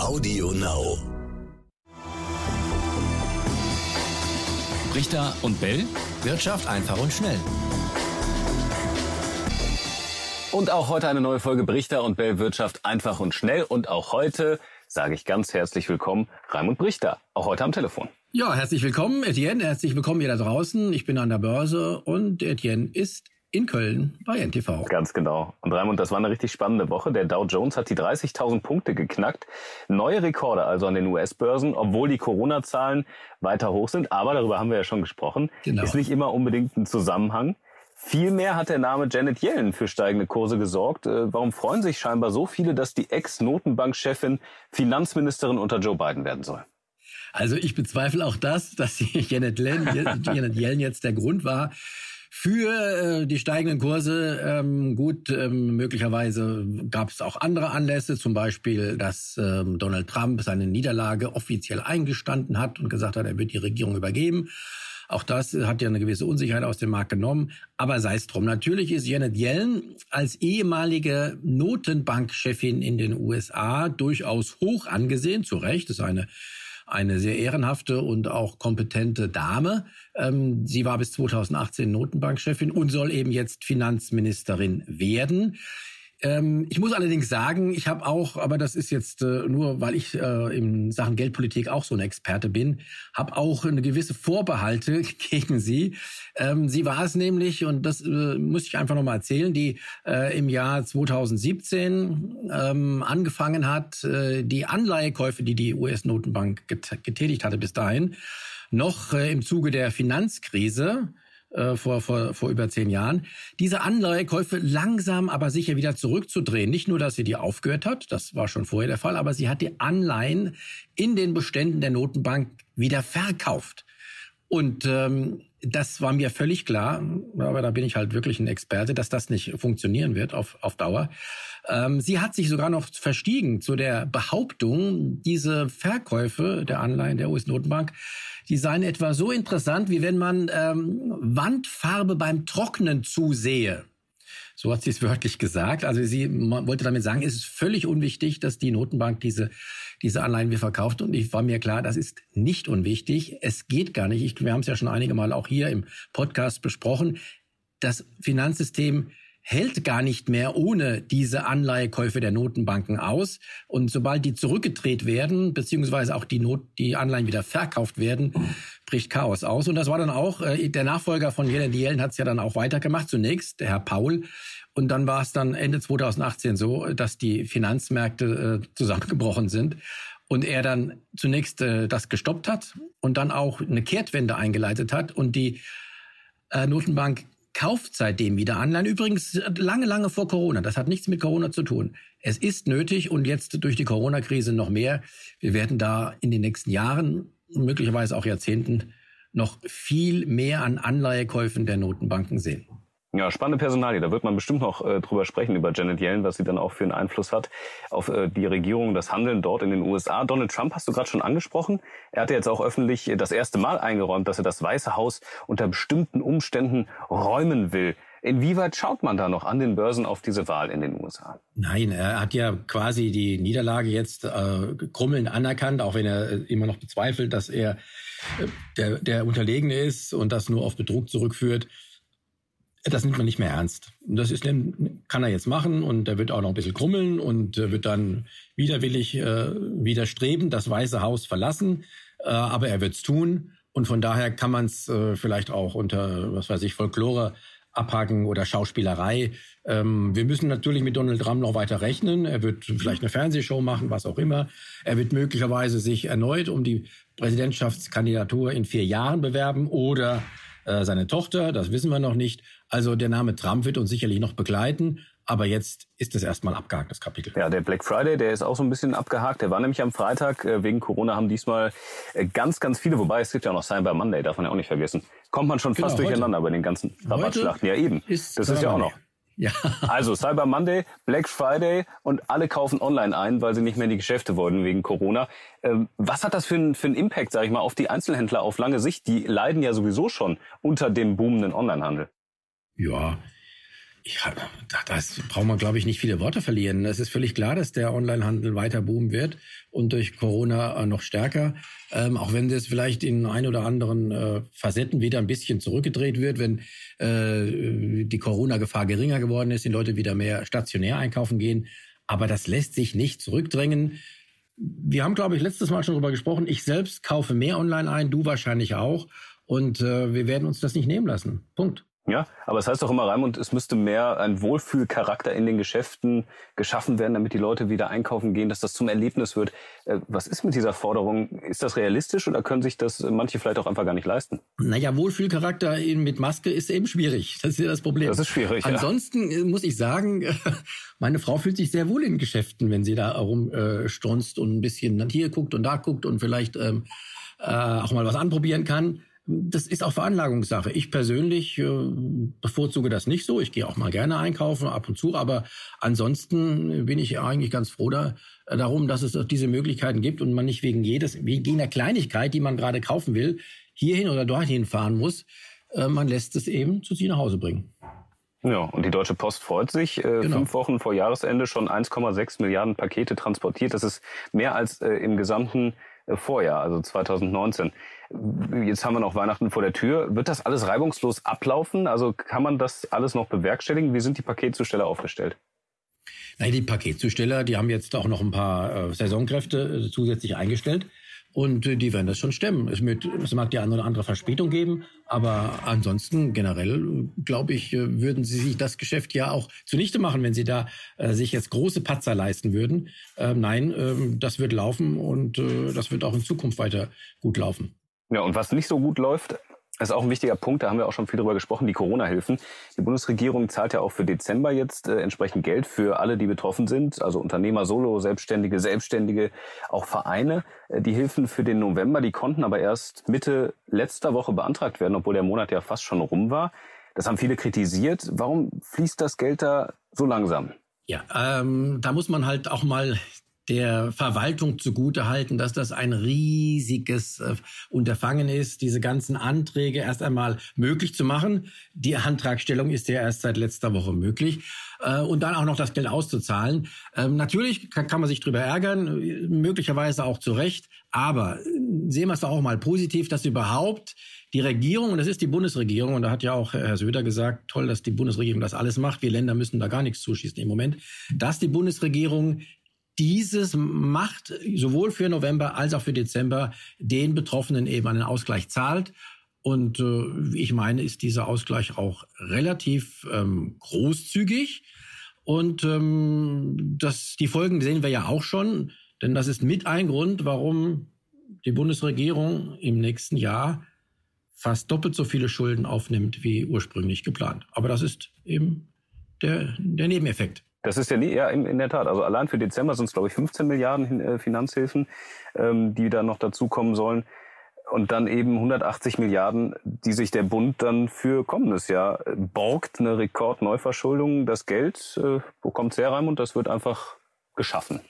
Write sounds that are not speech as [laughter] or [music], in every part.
Audio Now. Richter und Bell. Wirtschaft einfach und schnell. Und auch heute eine neue Folge Brichter und Bell Wirtschaft einfach und schnell. Und auch heute sage ich ganz herzlich willkommen, Raimund Brichter. Auch heute am Telefon. Ja, herzlich willkommen, Etienne. Herzlich willkommen ihr da draußen. Ich bin an der Börse und Etienne ist in Köln bei NTV. Ganz genau. Und Raimund, das war eine richtig spannende Woche. Der Dow Jones hat die 30.000 Punkte geknackt. Neue Rekorde also an den US-Börsen, obwohl die Corona-Zahlen weiter hoch sind. Aber darüber haben wir ja schon gesprochen. Genau. Ist nicht immer unbedingt ein Zusammenhang. Vielmehr hat der Name Janet Yellen für steigende Kurse gesorgt. Äh, warum freuen sich scheinbar so viele, dass die Ex-Notenbankchefin Finanzministerin unter Joe Biden werden soll? Also ich bezweifle auch das, dass [laughs] Janet Yellen jetzt der Grund war für äh, die steigenden Kurse. Ähm, gut, ähm, möglicherweise gab es auch andere Anlässe, zum Beispiel, dass ähm, Donald Trump seine Niederlage offiziell eingestanden hat und gesagt hat, er wird die Regierung übergeben. Auch das hat ja eine gewisse Unsicherheit aus dem Markt genommen. Aber sei es drum. Natürlich ist Janet Yellen als ehemalige Notenbankchefin in den USA durchaus hoch angesehen. Zu Recht. Das ist eine eine sehr ehrenhafte und auch kompetente Dame. Ähm, sie war bis 2018 Notenbankchefin und soll eben jetzt Finanzministerin werden. Ähm, ich muss allerdings sagen, ich habe auch, aber das ist jetzt äh, nur, weil ich äh, in Sachen Geldpolitik auch so ein Experte bin, habe auch eine gewisse Vorbehalte [laughs] gegen sie. Ähm, sie war es nämlich, und das äh, muss ich einfach nochmal erzählen, die äh, im Jahr 2017 ähm, angefangen hat, äh, die Anleihekäufe, die die US-Notenbank get getätigt hatte bis dahin, noch äh, im Zuge der Finanzkrise äh, vor, vor, vor über zehn Jahren, diese Anleihekäufe langsam aber sicher wieder zurückzudrehen. Nicht nur, dass sie die aufgehört hat, das war schon vorher der Fall, aber sie hat die Anleihen in den Beständen der Notenbank wieder verkauft. Und ähm, das war mir völlig klar, aber da bin ich halt wirklich ein Experte, dass das nicht funktionieren wird auf, auf Dauer. Ähm, sie hat sich sogar noch verstiegen zu der Behauptung, diese Verkäufe der Anleihen der US-Notenbank die seien etwa so interessant, wie wenn man ähm, Wandfarbe beim Trocknen zusehe. So hat sie es wörtlich gesagt. Also sie wollte damit sagen, es ist völlig unwichtig, dass die Notenbank diese, diese Anleihen wir verkauft. Und ich war mir klar, das ist nicht unwichtig. Es geht gar nicht. Ich, wir haben es ja schon einige Mal auch hier im Podcast besprochen. Das Finanzsystem hält gar nicht mehr ohne diese Anleihekäufe der Notenbanken aus. Und sobald die zurückgedreht werden, beziehungsweise auch die, Not, die Anleihen wieder verkauft werden, bricht Chaos aus. Und das war dann auch, äh, der Nachfolger von Janet Yellen hat es ja dann auch weitergemacht, zunächst der Herr Paul. Und dann war es dann Ende 2018 so, dass die Finanzmärkte äh, zusammengebrochen sind und er dann zunächst äh, das gestoppt hat und dann auch eine Kehrtwende eingeleitet hat und die äh, Notenbank kauft seitdem wieder Anleihen. Übrigens lange, lange vor Corona. Das hat nichts mit Corona zu tun. Es ist nötig und jetzt durch die Corona-Krise noch mehr. Wir werden da in den nächsten Jahren, möglicherweise auch Jahrzehnten, noch viel mehr an Anleihekäufen der Notenbanken sehen. Ja, spannende Personalie. Da wird man bestimmt noch äh, drüber sprechen, über Janet Yellen, was sie dann auch für einen Einfluss hat auf äh, die Regierung, das Handeln dort in den USA. Donald Trump hast du gerade schon angesprochen. Er hatte jetzt auch öffentlich äh, das erste Mal eingeräumt, dass er das Weiße Haus unter bestimmten Umständen räumen will. Inwieweit schaut man da noch an den Börsen auf diese Wahl in den USA? Nein, er hat ja quasi die Niederlage jetzt äh, krummelnd anerkannt, auch wenn er äh, immer noch bezweifelt, dass er äh, der, der Unterlegene ist und das nur auf Betrug zurückführt das nimmt man nicht mehr ernst. Das ist, kann er jetzt machen und er wird auch noch ein bisschen krummeln und wird dann widerwillig äh, widerstreben, das Weiße Haus verlassen, äh, aber er wird's tun und von daher kann man es äh, vielleicht auch unter, was weiß ich, Folklore abhaken oder Schauspielerei. Ähm, wir müssen natürlich mit Donald Trump noch weiter rechnen. Er wird vielleicht eine Fernsehshow machen, was auch immer. Er wird möglicherweise sich erneut um die Präsidentschaftskandidatur in vier Jahren bewerben oder äh, seine Tochter, das wissen wir noch nicht. Also der Name Trump wird uns sicherlich noch begleiten. Aber jetzt ist es erstmal abgehakt, das Kapitel. Ja, der Black Friday, der ist auch so ein bisschen abgehakt. Der war nämlich am Freitag. Äh, wegen Corona haben diesmal äh, ganz, ganz viele, wobei es gibt ja auch noch Cyber Monday, darf man ja auch nicht vergessen. Kommt man schon genau, fast durcheinander bei den ganzen Rabattschlachten. Ja, eben. Ist das ist ja auch noch. Ja. Also Cyber Monday, Black Friday und alle kaufen online ein, weil sie nicht mehr in die Geschäfte wollten wegen Corona. Ähm, was hat das für einen für einen Impact, sage ich mal, auf die Einzelhändler auf lange Sicht? Die leiden ja sowieso schon unter dem boomenden Onlinehandel. Ja, Ja, das braucht man, glaube ich, nicht viele Worte verlieren. Es ist völlig klar, dass der Onlinehandel weiter boomen wird und durch Corona äh, noch stärker. Ähm, auch wenn das vielleicht in ein oder anderen äh, Facetten wieder ein bisschen zurückgedreht wird, wenn äh, die Corona-Gefahr geringer geworden ist, die Leute wieder mehr stationär einkaufen gehen. Aber das lässt sich nicht zurückdrängen. Wir haben, glaube ich, letztes Mal schon darüber gesprochen. Ich selbst kaufe mehr online ein, du wahrscheinlich auch. Und äh, wir werden uns das nicht nehmen lassen. Punkt. Ja, aber es heißt doch immer, Raimund, es müsste mehr ein Wohlfühlcharakter in den Geschäften geschaffen werden, damit die Leute wieder einkaufen gehen, dass das zum Erlebnis wird. Äh, was ist mit dieser Forderung? Ist das realistisch oder können sich das manche vielleicht auch einfach gar nicht leisten? Naja, Wohlfühlcharakter mit Maske ist eben schwierig. Das ist ja das Problem. Das ist schwierig. Ansonsten ja. Äh, muss ich sagen, [laughs] meine Frau fühlt sich sehr wohl in Geschäften, wenn sie da rumstronzt und ein bisschen hier guckt und da guckt und vielleicht ähm, äh, auch mal was anprobieren kann. Das ist auch Veranlagungssache. Ich persönlich äh, bevorzuge das nicht so. Ich gehe auch mal gerne einkaufen, ab und zu, aber ansonsten bin ich eigentlich ganz froh da, äh, darum, dass es diese Möglichkeiten gibt und man nicht wegen jedes, wegen jeder Kleinigkeit, die man gerade kaufen will, hierhin oder dorthin fahren muss. Äh, man lässt es eben zu sich nach Hause bringen. Ja, und die Deutsche Post freut sich. Äh, genau. Fünf Wochen vor Jahresende schon 1,6 Milliarden Pakete transportiert. Das ist mehr als äh, im gesamten äh, Vorjahr, also 2019. Jetzt haben wir noch Weihnachten vor der Tür. Wird das alles reibungslos ablaufen? Also kann man das alles noch bewerkstelligen? Wie sind die Paketzusteller aufgestellt? Nein, die Paketzusteller, die haben jetzt auch noch ein paar äh, Saisonkräfte äh, zusätzlich eingestellt. Und äh, die werden das schon stemmen. Es, mit, es mag die eine oder andere Verspätung geben, aber ansonsten generell, glaube ich, äh, würden sie sich das Geschäft ja auch zunichte machen, wenn sie da äh, sich jetzt große Patzer leisten würden. Ähm, nein, ähm, das wird laufen und äh, das wird auch in Zukunft weiter gut laufen. Ja, und was nicht so gut läuft, ist auch ein wichtiger Punkt, da haben wir auch schon viel drüber gesprochen, die Corona-Hilfen. Die Bundesregierung zahlt ja auch für Dezember jetzt äh, entsprechend Geld für alle, die betroffen sind, also Unternehmer, Solo, Selbstständige, Selbstständige, auch Vereine. Äh, die Hilfen für den November, die konnten aber erst Mitte letzter Woche beantragt werden, obwohl der Monat ja fast schon rum war. Das haben viele kritisiert. Warum fließt das Geld da so langsam? Ja, ähm, da muss man halt auch mal der Verwaltung zugutehalten, dass das ein riesiges äh, Unterfangen ist, diese ganzen Anträge erst einmal möglich zu machen. Die Antragstellung ist ja erst seit letzter Woche möglich. Äh, und dann auch noch das Geld auszuzahlen. Ähm, natürlich kann, kann man sich drüber ärgern, möglicherweise auch zu Recht. Aber sehen wir es auch mal positiv, dass überhaupt die Regierung, und das ist die Bundesregierung, und da hat ja auch Herr Söder gesagt, toll, dass die Bundesregierung das alles macht, wir Länder müssen da gar nichts zuschießen im Moment, dass die Bundesregierung dieses macht sowohl für November als auch für Dezember den Betroffenen eben einen Ausgleich zahlt. Und äh, ich meine, ist dieser Ausgleich auch relativ ähm, großzügig. Und ähm, das, die Folgen sehen wir ja auch schon, denn das ist mit ein Grund, warum die Bundesregierung im nächsten Jahr fast doppelt so viele Schulden aufnimmt wie ursprünglich geplant. Aber das ist eben der, der Nebeneffekt. Das ist ja ja, in, in der Tat. Also allein für Dezember sind es, glaube ich, 15 Milliarden äh, Finanzhilfen, ähm, die da noch dazukommen sollen. Und dann eben 180 Milliarden, die sich der Bund dann für kommendes Jahr äh, borgt, eine Rekordneuverschuldung. Das Geld, äh, wo kommt's her, Raimund? Das wird einfach geschaffen.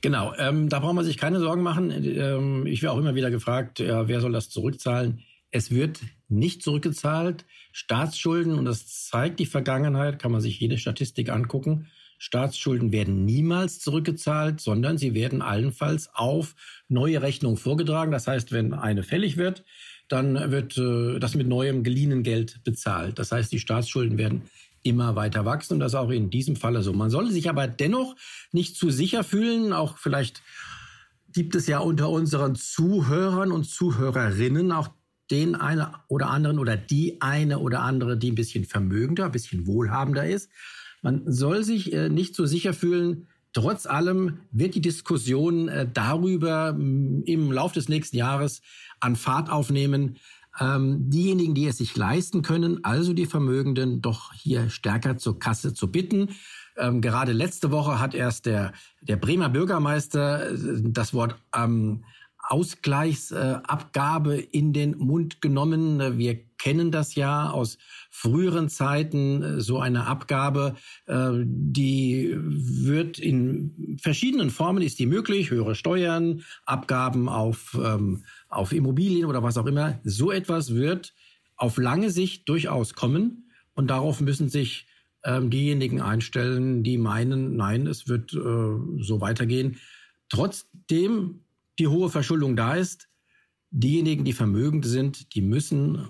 Genau, ähm, da braucht man sich keine Sorgen machen. Ähm, ich werde auch immer wieder gefragt, ja, wer soll das zurückzahlen? Es wird nicht zurückgezahlt. Staatsschulden, und das zeigt die Vergangenheit, kann man sich jede Statistik angucken, Staatsschulden werden niemals zurückgezahlt, sondern sie werden allenfalls auf neue Rechnungen vorgetragen. Das heißt, wenn eine fällig wird, dann wird äh, das mit neuem geliehenen Geld bezahlt. Das heißt, die Staatsschulden werden immer weiter wachsen und das auch in diesem Falle so. Man soll sich aber dennoch nicht zu sicher fühlen, auch vielleicht gibt es ja unter unseren Zuhörern und Zuhörerinnen auch den eine oder anderen oder die eine oder andere, die ein bisschen vermögender, ein bisschen wohlhabender ist. Man soll sich äh, nicht so sicher fühlen. Trotz allem wird die Diskussion äh, darüber mm, im Laufe des nächsten Jahres an Fahrt aufnehmen. Ähm, diejenigen, die es sich leisten können, also die Vermögenden, doch hier stärker zur Kasse zu bitten. Ähm, gerade letzte Woche hat erst der, der Bremer Bürgermeister äh, das Wort ähm, Ausgleichsabgabe in den Mund genommen. Wir kennen das ja aus früheren Zeiten, so eine Abgabe, äh, die wird in verschiedenen Formen, ist die möglich, höhere Steuern, Abgaben auf, ähm, auf Immobilien oder was auch immer. So etwas wird auf lange Sicht durchaus kommen und darauf müssen sich ähm, diejenigen einstellen, die meinen, nein, es wird äh, so weitergehen. Trotzdem die hohe Verschuldung da ist, diejenigen, die vermögend sind, die müssen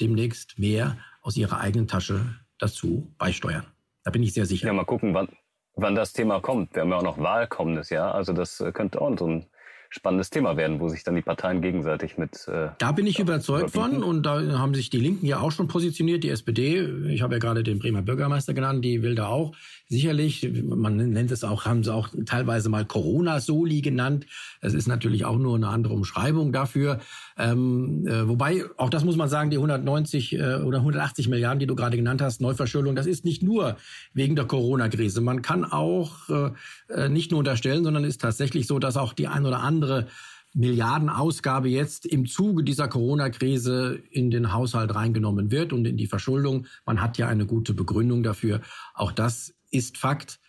demnächst mehr aus ihrer eigenen Tasche dazu beisteuern. Da bin ich sehr sicher. Ja, mal gucken, wann, wann das Thema kommt. Wir haben ja auch noch Wahl kommendes Jahr. Also das äh, könnte auch so ein spannendes Thema werden, wo sich dann die Parteien gegenseitig mit. Äh, da bin ich überzeugt von und da haben sich die Linken ja auch schon positioniert, die SPD. Ich habe ja gerade den Bremer Bürgermeister genannt, die will da auch sicherlich, man nennt es auch, haben sie auch teilweise mal Corona-Soli genannt. Es ist natürlich auch nur eine andere Umschreibung dafür. Ähm, äh, wobei, auch das muss man sagen, die 190 äh, oder 180 Milliarden, die du gerade genannt hast, Neuverschuldung, das ist nicht nur wegen der Corona-Krise. Man kann auch äh, äh nicht nur unterstellen, sondern ist tatsächlich so, dass auch die ein oder andere andere Milliardenausgabe jetzt im Zuge dieser Corona-Krise in den Haushalt reingenommen wird und in die Verschuldung. Man hat ja eine gute Begründung dafür. Auch das ist Fakt.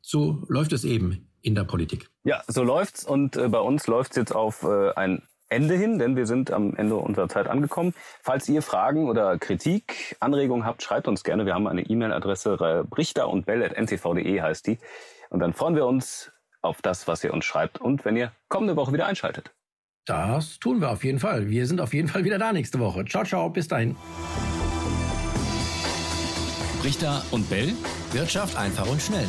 So läuft es eben in der Politik. Ja, so läuft's und äh, bei uns läuft's jetzt auf äh, ein Ende hin, denn wir sind am Ende unserer Zeit angekommen. Falls ihr Fragen oder Kritik, Anregungen habt, schreibt uns gerne. Wir haben eine E-Mail-Adresse, brichter und bell.ntv.de heißt die. Und dann freuen wir uns auf das, was ihr uns schreibt und wenn ihr kommende Woche wieder einschaltet. Das tun wir auf jeden Fall. Wir sind auf jeden Fall wieder da nächste Woche. Ciao, ciao, bis dahin. Richter und Bell. Wirtschaft einfach und schnell.